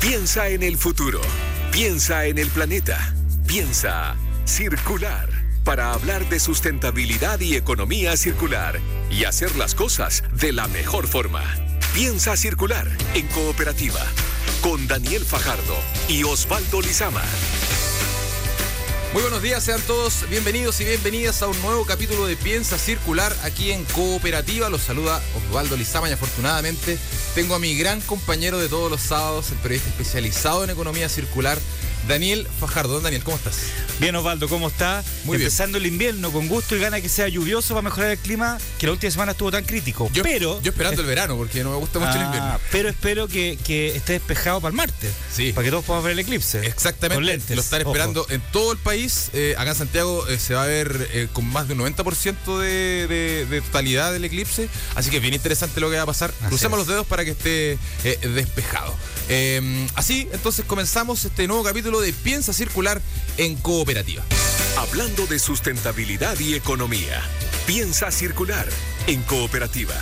Piensa en el futuro. Piensa en el planeta. Piensa circular para hablar de sustentabilidad y economía circular y hacer las cosas de la mejor forma. Piensa circular en cooperativa con Daniel Fajardo y Osvaldo Lizama. Muy buenos días, sean todos bienvenidos y bienvenidas a un nuevo capítulo de Piensa Circular aquí en Cooperativa. Los saluda Osvaldo Lizama y afortunadamente tengo a mi gran compañero de todos los sábados, el periodista especializado en economía circular, Daniel Fajardo. Don Daniel, ¿cómo estás? Bien, Osvaldo, ¿cómo está? Muy bien. Empezando el invierno con gusto y gana que sea lluvioso para mejorar el clima, que la última semana estuvo tan crítico. Yo, pero. yo esperando el verano porque no me gusta mucho el Ah, invierno. Pero espero que, que esté despejado para el martes. Sí. Para que todos podamos ver el eclipse. Exactamente, Con lentes. lo están ojo. esperando en todo el país. Eh, acá en Santiago eh, se va a ver eh, con más de un 90% de, de- de totalidad del eclipse. Así que es bien interesante lo que va a pasar. Así Crucemos es. los dedos para que esté despejado. Así, entonces comenzamos este nuevo capítulo de Piensa Circular en Cooperativa. Hablando de sustentabilidad y economía. Piensa circular en cooperativa.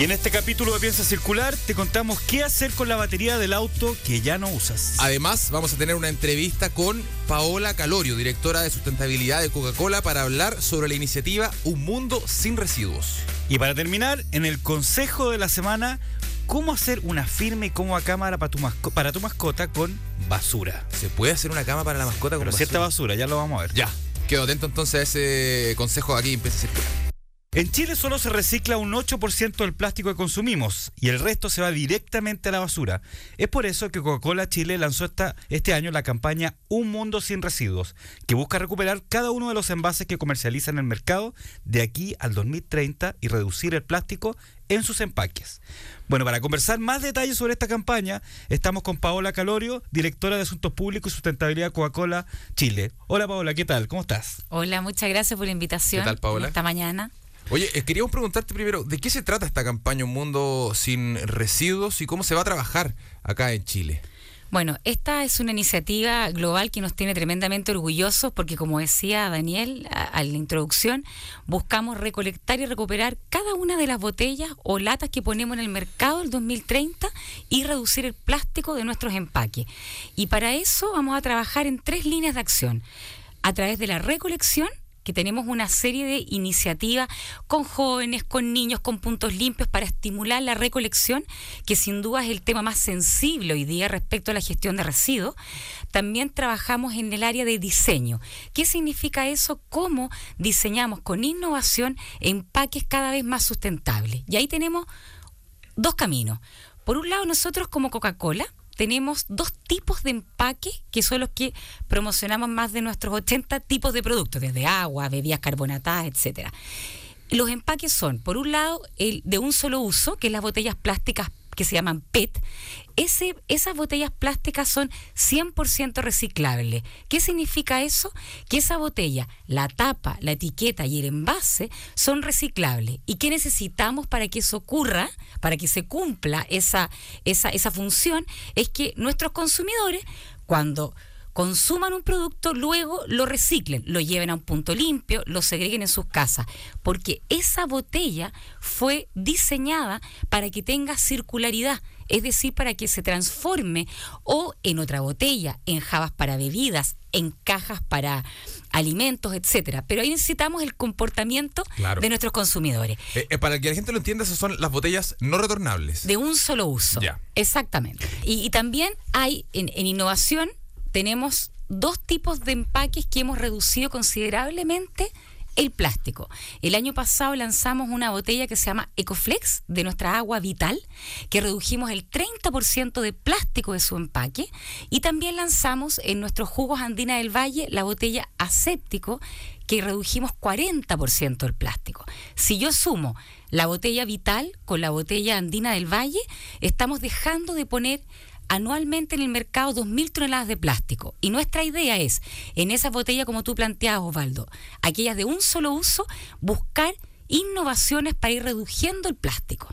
Y en este capítulo de Piensa Circular te contamos qué hacer con la batería del auto que ya no usas. Además, vamos a tener una entrevista con Paola Calorio, directora de sustentabilidad de Coca-Cola, para hablar sobre la iniciativa Un Mundo Sin Residuos. Y para terminar, en el consejo de la semana, cómo hacer una firme y cómoda cámara para tu, masco- para tu mascota con basura. ¿Se puede hacer una cama para la mascota con Pero basura? cierta basura, ya lo vamos a ver. Ya, quedo atento entonces a ese consejo aquí en Piensa Circular. En Chile solo se recicla un 8% del plástico que consumimos y el resto se va directamente a la basura. Es por eso que Coca-Cola Chile lanzó esta, este año la campaña Un Mundo Sin Residuos, que busca recuperar cada uno de los envases que comercializa en el mercado de aquí al 2030 y reducir el plástico en sus empaques. Bueno, para conversar más detalles sobre esta campaña, estamos con Paola Calorio, directora de Asuntos Públicos y Sustentabilidad de Coca-Cola Chile. Hola Paola, ¿qué tal? ¿Cómo estás? Hola, muchas gracias por la invitación. ¿Qué tal, Paola? Esta mañana. Oye, eh, queríamos preguntarte primero, ¿de qué se trata esta campaña Un Mundo Sin Residuos y cómo se va a trabajar acá en Chile? Bueno, esta es una iniciativa global que nos tiene tremendamente orgullosos porque, como decía Daniel a, la introducción, buscamos recolectar y recuperar cada una de las botellas o latas que ponemos en el mercado el 2030 y reducir el plástico de nuestros empaques. Y para eso vamos a trabajar en tres líneas de acción. A través de la recolección, que tenemos una serie de iniciativas con jóvenes, con niños, con puntos limpios para estimular la recolección, que sin duda es el tema más sensible hoy día respecto a la gestión de residuos. También trabajamos en el área de diseño. ¿Qué significa eso? ¿Cómo diseñamos con innovación empaques cada vez más sustentables? Y ahí tenemos dos caminos. Por un lado, nosotros como Coca-Cola tenemos dos tipos de empaque que son los que promocionamos más de nuestros 80 tipos de productos, desde agua, bebidas carbonatadas, etcétera. Los empaques son, por un lado, el de un solo uso, que es las botellas plásticas que se llaman PET. Ese, esas botellas plásticas son 100% reciclables. ¿Qué significa eso? Que esa botella, la tapa, la etiqueta y el envase son reciclables. ¿Y qué necesitamos para que eso ocurra, para que se cumpla esa, esa, esa función? Es que nuestros consumidores, cuando consuman un producto, luego lo reciclen, lo lleven a un punto limpio, lo segreguen en sus casas, porque esa botella fue diseñada para que tenga circularidad, es decir, para que se transforme o en otra botella, en jabas para bebidas, en cajas para alimentos, etcétera. Pero ahí necesitamos el comportamiento Claro. de nuestros consumidores, Eh, eh, para que la gente lo entienda, esas son las botellas no retornables. de un solo uso. Ya. Exactamente. Y, y también hay en, en innovación tenemos dos tipos de empaques que hemos reducido considerablemente el plástico. El año pasado lanzamos una botella que se llama Ecoflex de nuestra agua vital, que redujimos el 30% de plástico de su empaque y también lanzamos en nuestros jugos Andina del Valle la botella aséptico que redujimos 40% el plástico. Si yo sumo la botella vital con la botella andina del Valle, estamos dejando de poner anualmente en el mercado 2.000 toneladas de plástico. Y nuestra idea es, en esas botellas como tú planteabas, Osvaldo, aquellas de un solo uso, buscar innovaciones para ir reduciendo el plástico.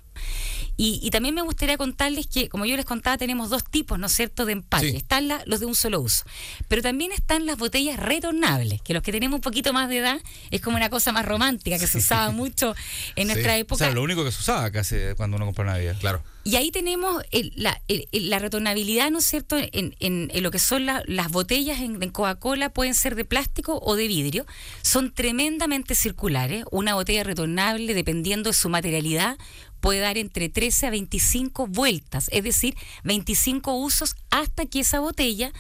Y, también me gustaría contarles que, como yo les contaba, tenemos dos tipos, ¿no es cierto?, de empaque. Están los de un solo uso. Pero también están las botellas retornables, que los que tenemos un poquito más de edad es como una cosa más romántica, que se usaba mucho en nuestra época. O sea, lo único que se usaba casi cuando uno compró una bebida, claro. Y ahí tenemos la, la, retornabilidad, ¿no es cierto?, en, en, lo que son las botellas en, Coca-Cola, pueden ser de plástico o de vidrio. Son tremendamente circulares. Una botella retornable, dependiendo de su materialidad, puede dar entre 13 a 25 vueltas, es decir, 25 usos hasta que esa botella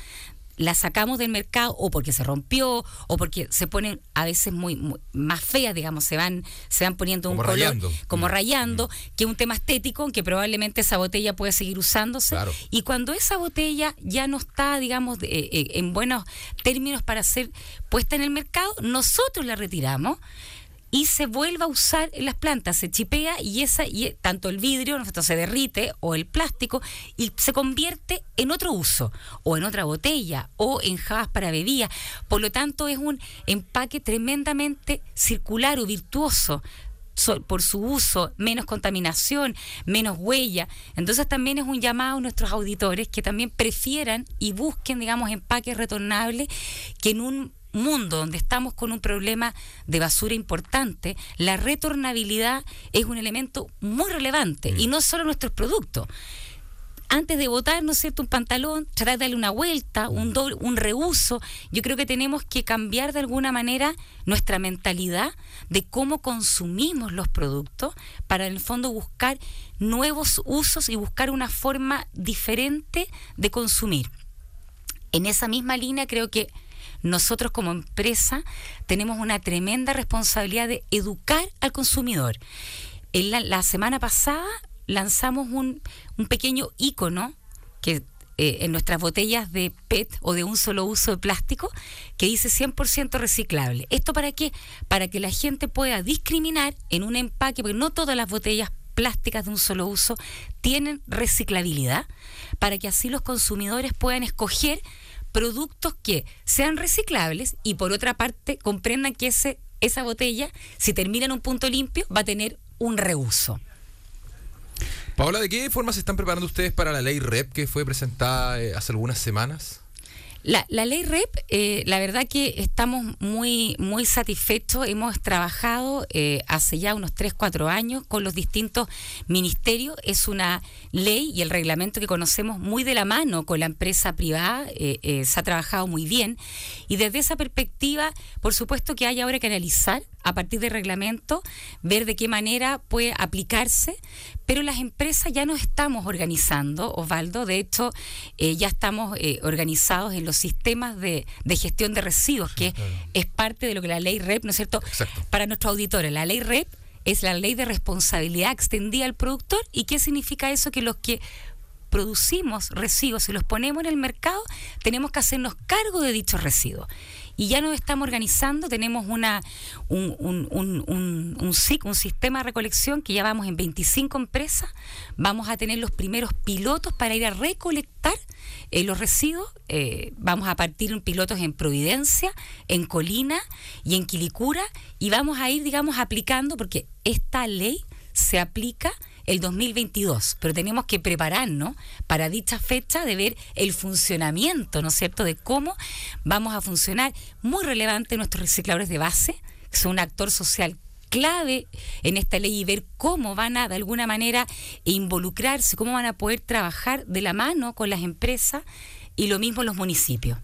la sacamos del mercado o porque se rompió o porque se ponen a veces muy, más feas, digamos, se van se van poniendo un color como mm. rayando, mm. que es un tema estético, que probablemente esa botella puede seguir usándose y cuando esa botella ya no está, digamos, eh, eh, en buenos términos para ser puesta en el mercado, nosotros la retiramos y se vuelve a usar en las plantas, se chipea y esa y tanto el vidrio se derrite o el plástico y se convierte en otro uso o en otra botella o en jabas para bebidas. Por lo tanto es un empaque tremendamente circular o virtuoso por su uso, menos contaminación, menos huella. Entonces también es un llamado a nuestros auditores que también prefieran y busquen, digamos, empaques retornables que en un mundo donde estamos con un problema de basura importante, la retornabilidad es un elemento muy relevante y mm. no solo nuestros productos. Antes de votar, ¿no es cierto?, un pantalón, tratar de darle una vuelta, un, doble, un reuso. Yo creo que tenemos que cambiar de alguna manera nuestra mentalidad de cómo consumimos los productos para en el fondo buscar nuevos usos y buscar una forma diferente de consumir. En esa misma línea creo que nosotros como empresa tenemos una tremenda responsabilidad de educar al consumidor. En la, semana pasada lanzamos un, pequeño icono que eh, en nuestras botellas de PET o de un solo uso de plástico que dice 100% reciclable. ¿Esto para qué? Para que la gente pueda discriminar en un empaque, porque no todas las botellas plásticas de un solo uso tienen reciclabilidad, para que así los consumidores puedan escoger productos que sean reciclables y por otra parte comprendan que ese, esa botella, si termina en un punto limpio, va a tener un reuso. Paola, ¿de qué forma se están preparando ustedes para la ley REP que fue presentada eh, hace algunas semanas? La, ley REP, eh, la verdad que estamos muy, muy satisfechos. Hemos trabajado eh, hace ya unos 3, 4 años con los distintos ministerios. Es una ley y el reglamento que conocemos muy de la mano con la empresa privada. Eh, se ha trabajado muy bien. Y desde esa perspectiva, por supuesto que hay ahora que analizar a partir del reglamento, ver de qué manera puede aplicarse, pero las empresas ya nos estamos organizando, Osvaldo, de hecho ya estamos organizados en los sistemas de, gestión de residuos, que es parte de lo que la ley REP, ¿no es cierto? Para nuestros auditores, la ley REP es la ley de responsabilidad extendida al productor y qué significa eso que los que producimos residuos y los ponemos en el mercado, tenemos que hacernos cargo de dichos residuos y ya nos estamos organizando, tenemos una un, un, un, un, un sistema de recolección que ya vamos en 25 empresas, vamos a tener los primeros pilotos para ir a recolectar eh, los residuos, eh, vamos a partir pilotos en Providencia, en Colina y en Quilicura y vamos a ir, digamos, aplicando porque esta ley se aplica el 2022, pero tenemos que prepararnos para dicha fecha de ver el funcionamiento, ¿no es cierto?, de cómo vamos a funcionar. Muy relevante nuestros recicladores de base, que son un actor social clave en esta ley y ver cómo van a de alguna manera involucrarse, cómo van a poder trabajar de la mano con las empresas y lo mismo los municipios.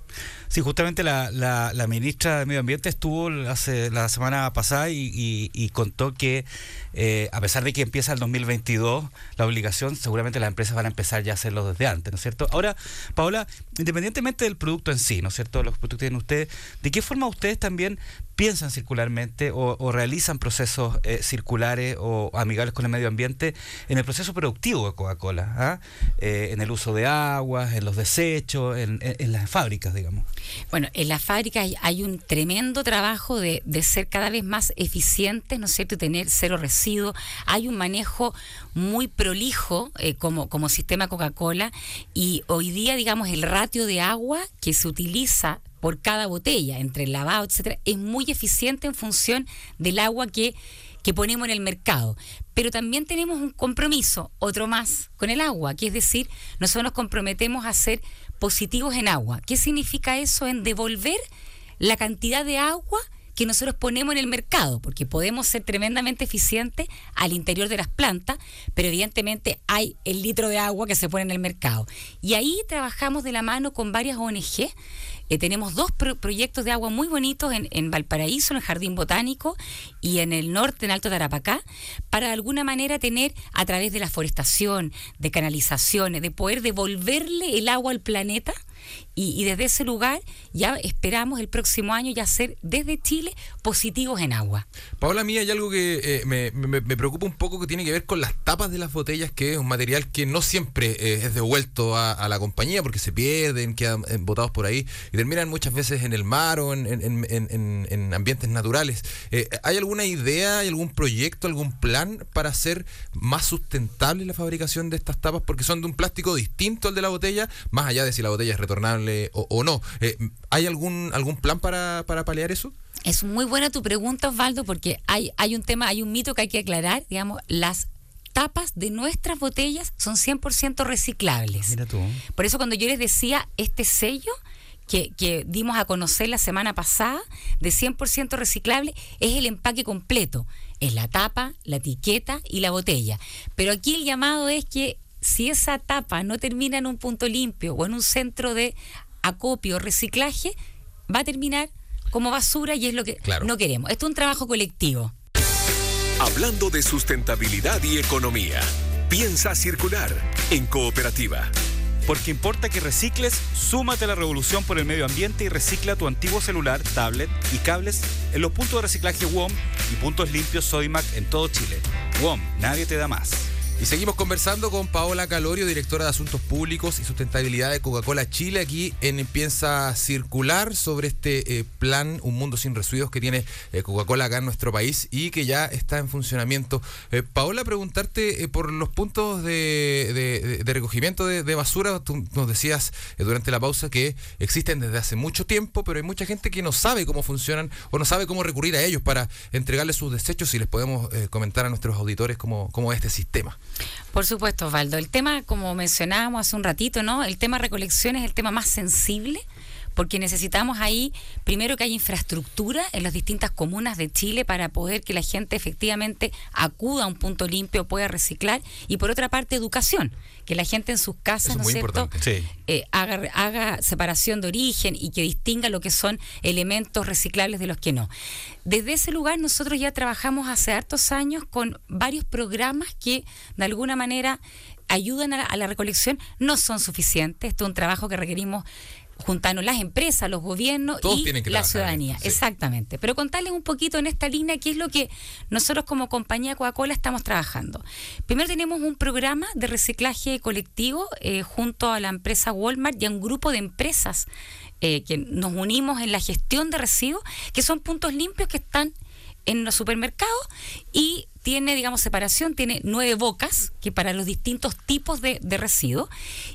Sí, justamente la, la, ministra de Medio Ambiente estuvo hace, la semana pasada y, contó que eh, a pesar de que empieza el 2022 la obligación, seguramente las empresas van a empezar ya a hacerlo desde antes, ¿no es cierto? Ahora, Paola, independientemente del producto en sí, ¿no es cierto? Los productos que tienen ustedes, ¿de qué forma ustedes también piensan circularmente o, realizan procesos eh, circulares o amigables con el medio ambiente en el proceso productivo de Coca-Cola? ¿ah? Eh, en el uso de aguas, en los desechos, en, las fábricas, digamos. Bueno, en la fábrica hay, un tremendo trabajo de, ser cada vez más eficientes, ¿no es cierto?, tener cero residuos. Hay un manejo muy prolijo eh, como, como sistema Coca-Cola y hoy día, digamos, el ratio de agua que se utiliza por cada botella, entre el lavado, etcétera, es muy eficiente en función del agua que que ponemos en el mercado. Pero también tenemos un compromiso, otro más, con el agua, que es decir, nosotros nos comprometemos a ser positivos en agua. ¿Qué significa eso? En devolver la cantidad de agua que nosotros ponemos en el mercado, porque podemos ser tremendamente eficientes al interior de las plantas, pero evidentemente hay el litro de agua que se pone en el mercado. Y ahí trabajamos de la mano con varias ONG. Eh, tenemos dos proyectos de agua muy bonitos en, en, Valparaíso, en el Jardín Botánico y en el norte, en Alto Tarapacá, para de alguna manera tener, a través de la forestación, de canalizaciones, de poder devolverle el agua al planeta, y, desde ese lugar ya esperamos el próximo año ya ser desde Chile positivos en agua. Paola, mía, hay algo que eh, me, preocupa un poco que tiene que ver con las tapas de las botellas, que es un material que no siempre eh, es devuelto a, la compañía porque se pierden, quedan eh, botados por ahí y terminan muchas veces en el mar o en, en ambientes naturales. ¿Hay alguna idea, hay algún proyecto, algún plan para hacer más sustentable la fabricación de estas tapas? Porque son de un plástico distinto al de la botella, más allá de si la botella es o, no. Eh, ¿Hay algún, algún plan para, para paliar eso? Es muy buena tu pregunta, Osvaldo, porque hay, hay un tema, hay un mito que hay que aclarar. Digamos, las tapas de nuestras botellas son 100% reciclables. Mira tú. Por eso cuando yo les decía este sello que, que dimos a conocer la semana pasada de 100% reciclable, es el empaque completo. Es la tapa, la etiqueta y la botella. Pero aquí el llamado es que si esa tapa no termina en un punto limpio o en un centro de acopio o reciclaje, va a terminar como basura y es lo que no queremos. Esto es un trabajo colectivo. Hablando de sustentabilidad y economía, piensa circular en cooperativa. Porque importa que recicles, súmate a la revolución por el medio ambiente y recicla tu antiguo celular, tablet y cables en los puntos de reciclaje WOM y puntos limpios Sodimac en todo Chile. WOM, nadie te da más. Y seguimos conversando con Paola Calorio, directora de Asuntos Públicos y Sustentabilidad de Coca-Cola Chile, aquí en Piensa Circular, sobre este eh, plan Un Mundo Sin Residuos que tiene eh, Coca-Cola acá en nuestro país y que ya está en funcionamiento. Eh, Paola, preguntarte por los puntos de, recogimiento de, basura. Tú nos decías durante la pausa que existen desde hace mucho tiempo, pero hay mucha gente que no sabe cómo funcionan o no sabe cómo recurrir a ellos para entregarles sus desechos y les podemos comentar a nuestros auditores cómo, cómo es este sistema. Por supuesto, Osvaldo. El tema, como mencionábamos hace un ratito, ¿no? El tema recolección es el tema más sensible porque necesitamos ahí, primero que haya infraestructura en las distintas comunas de Chile para poder que la gente efectivamente acuda a un punto limpio, pueda reciclar, y por otra parte educación, que la gente en sus casas, ¿no es cierto?, eh, haga, haga separación de origen y que distinga lo que son elementos reciclables de los que no. Desde ese lugar nosotros ya trabajamos hace hartos años con varios programas que de alguna manera ayudan a la, recolección, no son suficientes, esto es un trabajo que requerimos juntarnos las empresas, los gobiernos y la ciudadanía. Exactamente. Pero contarles un poquito en esta línea qué es lo que nosotros como compañía Coca-Cola estamos trabajando. Primero tenemos un programa de reciclaje colectivo eh, junto a la empresa Walmart y a un grupo de empresas eh, que nos unimos en la gestión de residuos, que son puntos limpios que están en los supermercados y tiene, digamos, separación, tiene nueve bocas que para los distintos tipos de, de residuos.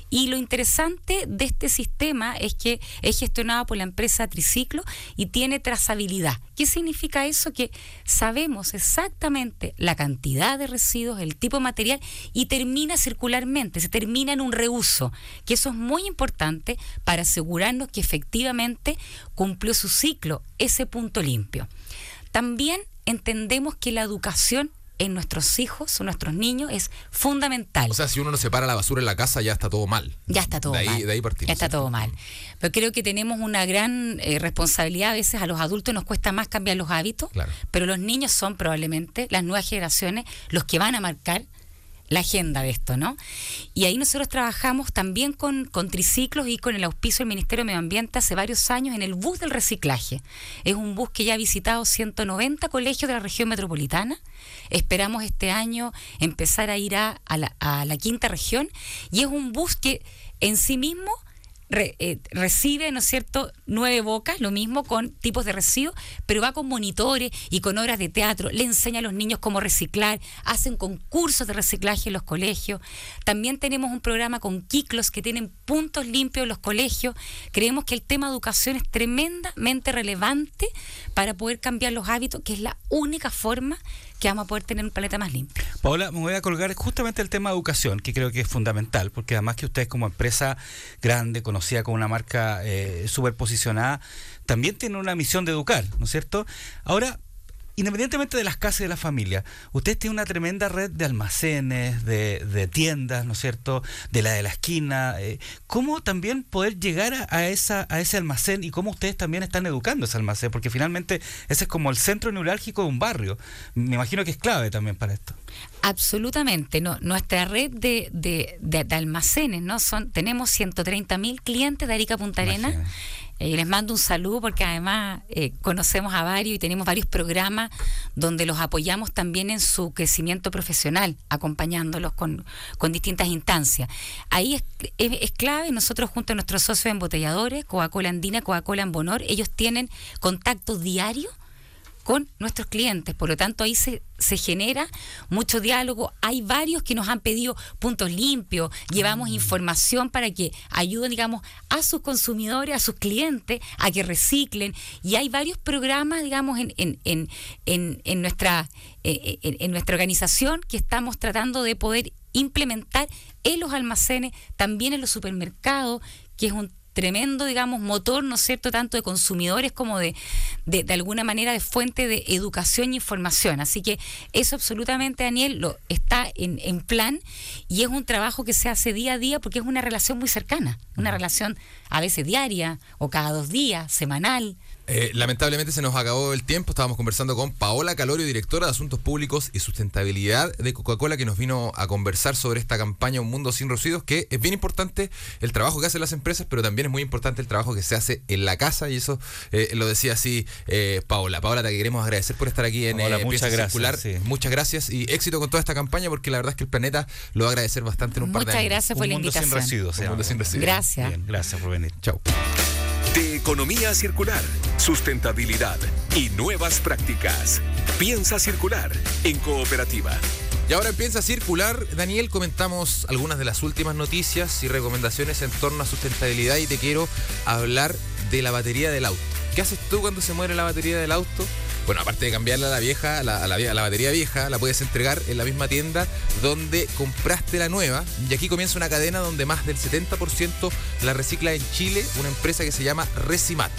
Y lo interesante de este sistema es que es gestionado por la empresa Triciclo y tiene trazabilidad. ¿Qué significa eso? Que sabemos exactamente la cantidad de residuos, el tipo de material y termina circularmente, se termina en un reuso, que eso es muy importante para asegurarnos que efectivamente cumplió su ciclo ese punto limpio. También entendemos que la educación en nuestros hijos o nuestros niños es fundamental. O sea, si uno no separa la basura en la casa, ya está todo mal. Ya está todo de ahí, mal. De ahí partimos. Ya está todo mal. Pero creo que tenemos una gran eh, responsabilidad. A veces a los adultos nos cuesta más cambiar los hábitos, pero los niños son probablemente las nuevas generaciones los que van a marcar la agenda de esto, ¿no? Y ahí nosotros trabajamos también con, con, triciclos y con el auspicio del Ministerio de Medio Ambiente hace varios años en el bus del reciclaje. Es un bus que ya ha visitado 190 colegios de la región metropolitana. Esperamos este año empezar a ir a, la, a la quinta región y es un bus que en sí mismo eh, recibe, ¿no es cierto?, nueve bocas, lo mismo con tipos de residuos, pero va con monitores y con obras de teatro, le enseña a los niños cómo reciclar, hacen concursos de reciclaje en los colegios. También tenemos un programa con Kiklos que tienen puntos limpios en los colegios. Creemos que el tema educación es tremendamente relevante para poder cambiar los hábitos, que es la única forma que vamos a poder tener un planeta más limpio. Paola, me voy a colgar justamente el tema de educación, que creo que es fundamental, porque además que ustedes como empresa grande, conocida como una marca eh, súper posicionada, también tienen una misión de educar, ¿no es cierto? Ahora, independientemente de las casas y de la familia, usted tiene una tremenda red de almacenes, de, tiendas, ¿no es cierto?, de la de la esquina. Eh, ¿Cómo también poder llegar a, esa, a ese almacén y cómo ustedes también están educando ese almacén? Porque finalmente ese es como el centro neurálgico de un barrio. Me imagino que es clave también para esto. Absolutamente, no. Nuestra red de, de, de, almacenes, ¿no? Son, tenemos 130 mil clientes de Arica Punta Arena. Y les mando un saludo porque además eh, conocemos a varios y tenemos varios programas donde los apoyamos también en su crecimiento profesional, acompañándolos con, distintas instancias. Ahí es, es, clave, nosotros junto a nuestros socios embotelladores, Coca-Cola Andina, Coca-Cola Ambonor, ellos tienen contacto diario con nuestros clientes. Por lo tanto, ahí se, se genera mucho diálogo. Hay varios que nos han pedido puntos limpios, llevamos mm. información para que ayuden, digamos, a sus consumidores, a sus clientes, a que reciclen. Y hay varios programas, digamos, en, en, en, en, nuestra, eh, en nuestra organización que estamos tratando de poder implementar en los almacenes, también en los supermercados, que es un tremendo, digamos, motor, ¿no es cierto?, tanto de consumidores como de, de, alguna manera de fuente de educación y información. Así que eso absolutamente, Daniel, lo está en, en plan y es un trabajo que se hace día a día porque es una relación muy cercana, una relación a veces diaria o cada dos días, semanal. Eh, lamentablemente se nos acabó el tiempo. Estábamos conversando con Paola Calorio, directora de Asuntos Públicos y Sustentabilidad de Coca-Cola, que nos vino a conversar sobre esta campaña Un Mundo Sin Residuos, que es bien importante el trabajo que hacen las empresas, pero también es muy importante el trabajo que se hace en la casa, y eso eh, lo decía así eh, Paola. Paola, te queremos agradecer por estar aquí en Hola, muchas gracias, Muchas gracias y éxito con toda esta campaña, porque la verdad es que el planeta lo va a agradecer bastante en un par de años. Muchas gracias por la invitación. Sin residuos, un mundo sin residuos. Gracias. gracias por venir. Chao de economía circular, sustentabilidad y nuevas prácticas. Piensa circular en cooperativa. Y ahora empieza a circular, Daniel, comentamos algunas de las últimas noticias y recomendaciones en torno a sustentabilidad y te quiero hablar de la batería del auto. ¿Qué haces tú cuando se muere la batería del auto? Bueno, aparte de cambiarla a la vieja, la, la, batería vieja, la puedes entregar en la misma tienda donde compraste la nueva. Y aquí comienza una cadena donde más del 70% la recicla en Chile, una empresa que se llama Recimat.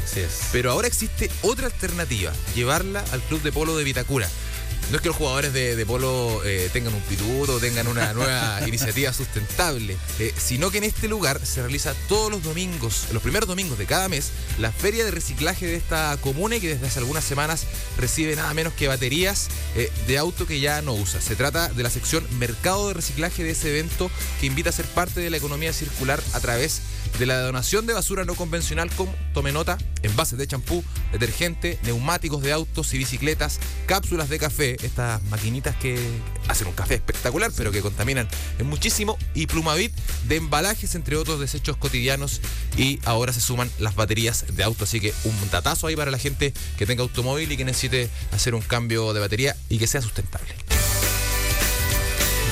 Pero ahora existe otra alternativa, llevarla al club de polo de Vitacura. No es que los jugadores de, polo eh, tengan un pituto o tengan una nueva iniciativa sustentable, eh, sino que en este lugar se realiza todos los domingos, los primeros domingos de cada mes, la feria de reciclaje de esta comuna y que desde hace algunas semanas recibe nada menos que baterías eh, de auto que ya no usa. Se trata de la sección Mercado de Reciclaje de ese evento que invita a ser parte de la economía circular a través de la donación de basura no convencional como, tome nota, envases de champú, detergente, neumáticos de autos y bicicletas, cápsulas de café, estas maquinitas que hacen un café espectacular, pero que contaminan muchísimo, y plumavit de embalajes, entre otros desechos cotidianos, y ahora se suman las baterías de auto, así que un datazo ahí para la gente que tenga automóvil y que necesite hacer un cambio de batería y que sea sustentable.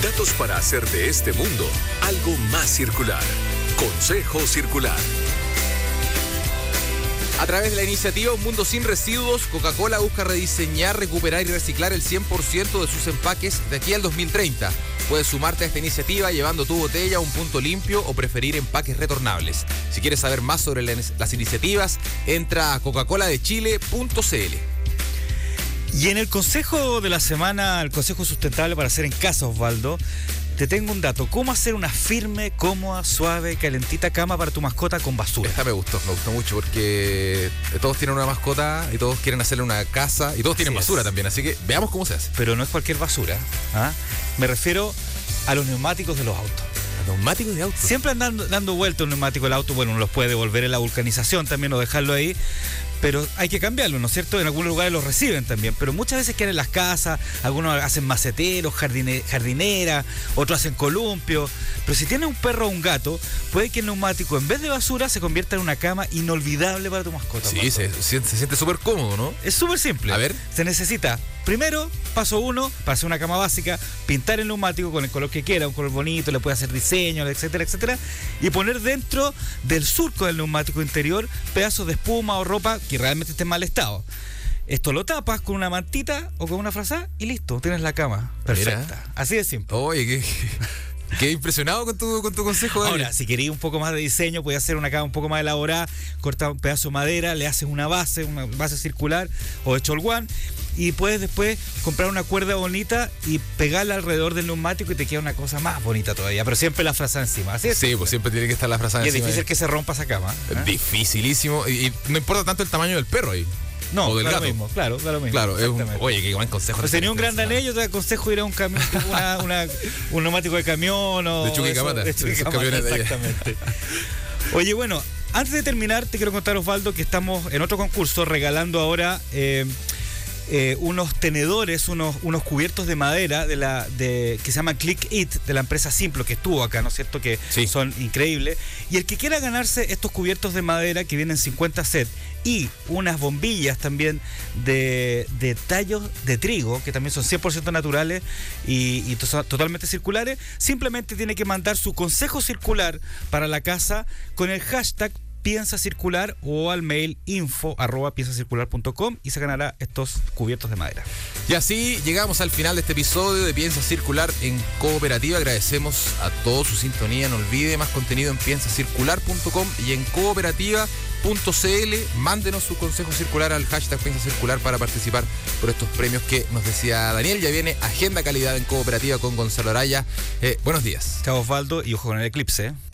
Datos para hacer de este mundo algo más circular. Consejo Circular. A través de la iniciativa Un Mundo Sin Residuos, Coca-Cola busca rediseñar, recuperar y reciclar el 100% de sus empaques de aquí al 2030. Puedes sumarte a esta iniciativa llevando tu botella a un punto limpio o preferir empaques retornables. Si quieres saber más sobre las iniciativas, entra a coca-cola-de-chile.cl. Y en el consejo de la semana, el consejo sustentable para hacer en casa, Osvaldo, te tengo un dato. ¿Cómo hacer una firme, cómoda, suave, calentita cama para tu mascota con basura? Esta me gustó, me gustó mucho porque todos tienen una mascota y todos quieren hacerle una casa y todos tienen basura también. Así que veamos cómo se hace. Pero no es cualquier basura. ¿ah? Me refiero a los neumáticos de los autos. Neumáticos de auto. Siempre andan dando vuelta un neumático del auto, bueno, uno los puede devolver en la vulcanización también o dejarlo ahí. Pero hay que cambiarlo, ¿no es cierto? En algunos lugares los reciben también, pero muchas veces quedan en las casas, algunos hacen maceteros, jardine, jardinera, otros hacen columpios, pero si tienes un perro o un gato, puede que el neumático en vez de basura se convierta en una cama inolvidable para tu mascota. Sí, se, se, se siente súper cómodo, ¿no? Es súper simple. A ver. Se necesita, primero, paso uno, para hacer una cama básica, pintar el neumático con el color que quiera, un color bonito, le puede hacer diseño, etcétera, etcétera, y poner dentro del surco del neumático interior pedazos de espuma o ropa que realmente esté en mal estado. Esto lo tapas con una mantita o con una frazada y listo, tienes la cama. Perfecta. Así de simple. Oye, qué, qué impresionado con tu, con tu consejo. Daniel. Ahora, si queréis un poco más de diseño, puedes hacer una cama un poco más elaborada, cortar un pedazo de madera, le haces una base, una base circular o de cholguán y puedes después comprar una cuerda bonita y pegarla alrededor del neumático y te queda una cosa más bonita todavía, pero siempre la frazada encima. Así es. Sí, pues siempre tiene que estar la frazada Y es encima difícil ahí. que se rompa esa cama. ¿eh? Dificilísimo. Y, y no importa tanto el tamaño del perro ahí. No, o del gato. lo mismo, claro, da lo mismo. Claro, es un, Exactamente. oye, qué buen consejo. Pues tenía un gran danés, yo te aconsejo ir a un camión, una, una- un neumático de camión o. De Chuquicamata, de Chuquicamata. Exactamente. Oye, bueno, antes de terminar, te quiero contar, Osvaldo, que estamos en otro concurso regalando ahora. eh, eh, unos tenedores, unos, unos cubiertos de madera de la de que se llama Click It de la empresa Simplo que estuvo acá, ¿no es cierto? Que Sí. son increíbles. Y el que quiera ganarse estos cubiertos de madera que vienen 50 set y unas bombillas también de, de tallos de trigo, que también son 100% naturales y, y to- son totalmente circulares, simplemente tiene que mandar su consejo circular para la casa con el hashtag piensa circular o al mail info arroba piensacircular.com y se ganará estos cubiertos de madera. Y así llegamos al final de este episodio de Piensa Circular en Cooperativa. Agradecemos a todos su sintonía. No olvide más contenido en piensacircular.com y en cooperativa.cl. Mándenos su consejo circular al hashtag Piensa Circular para participar por estos premios que nos decía Daniel. Ya viene Agenda Calidad en Cooperativa con Gonzalo Araya. Eh, buenos días. Chao Osvaldo y ojo con el eclipse. ¿eh?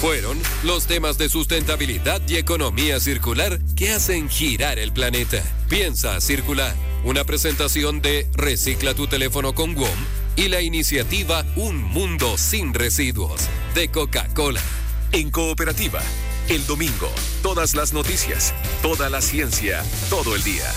Fueron los temas de sustentabilidad y economía circular que hacen girar el planeta. Piensa circular. Una presentación de Recicla tu teléfono con WOM y la iniciativa Un Mundo sin Residuos de Coca-Cola. En cooperativa, el domingo, todas las noticias, toda la ciencia, todo el día.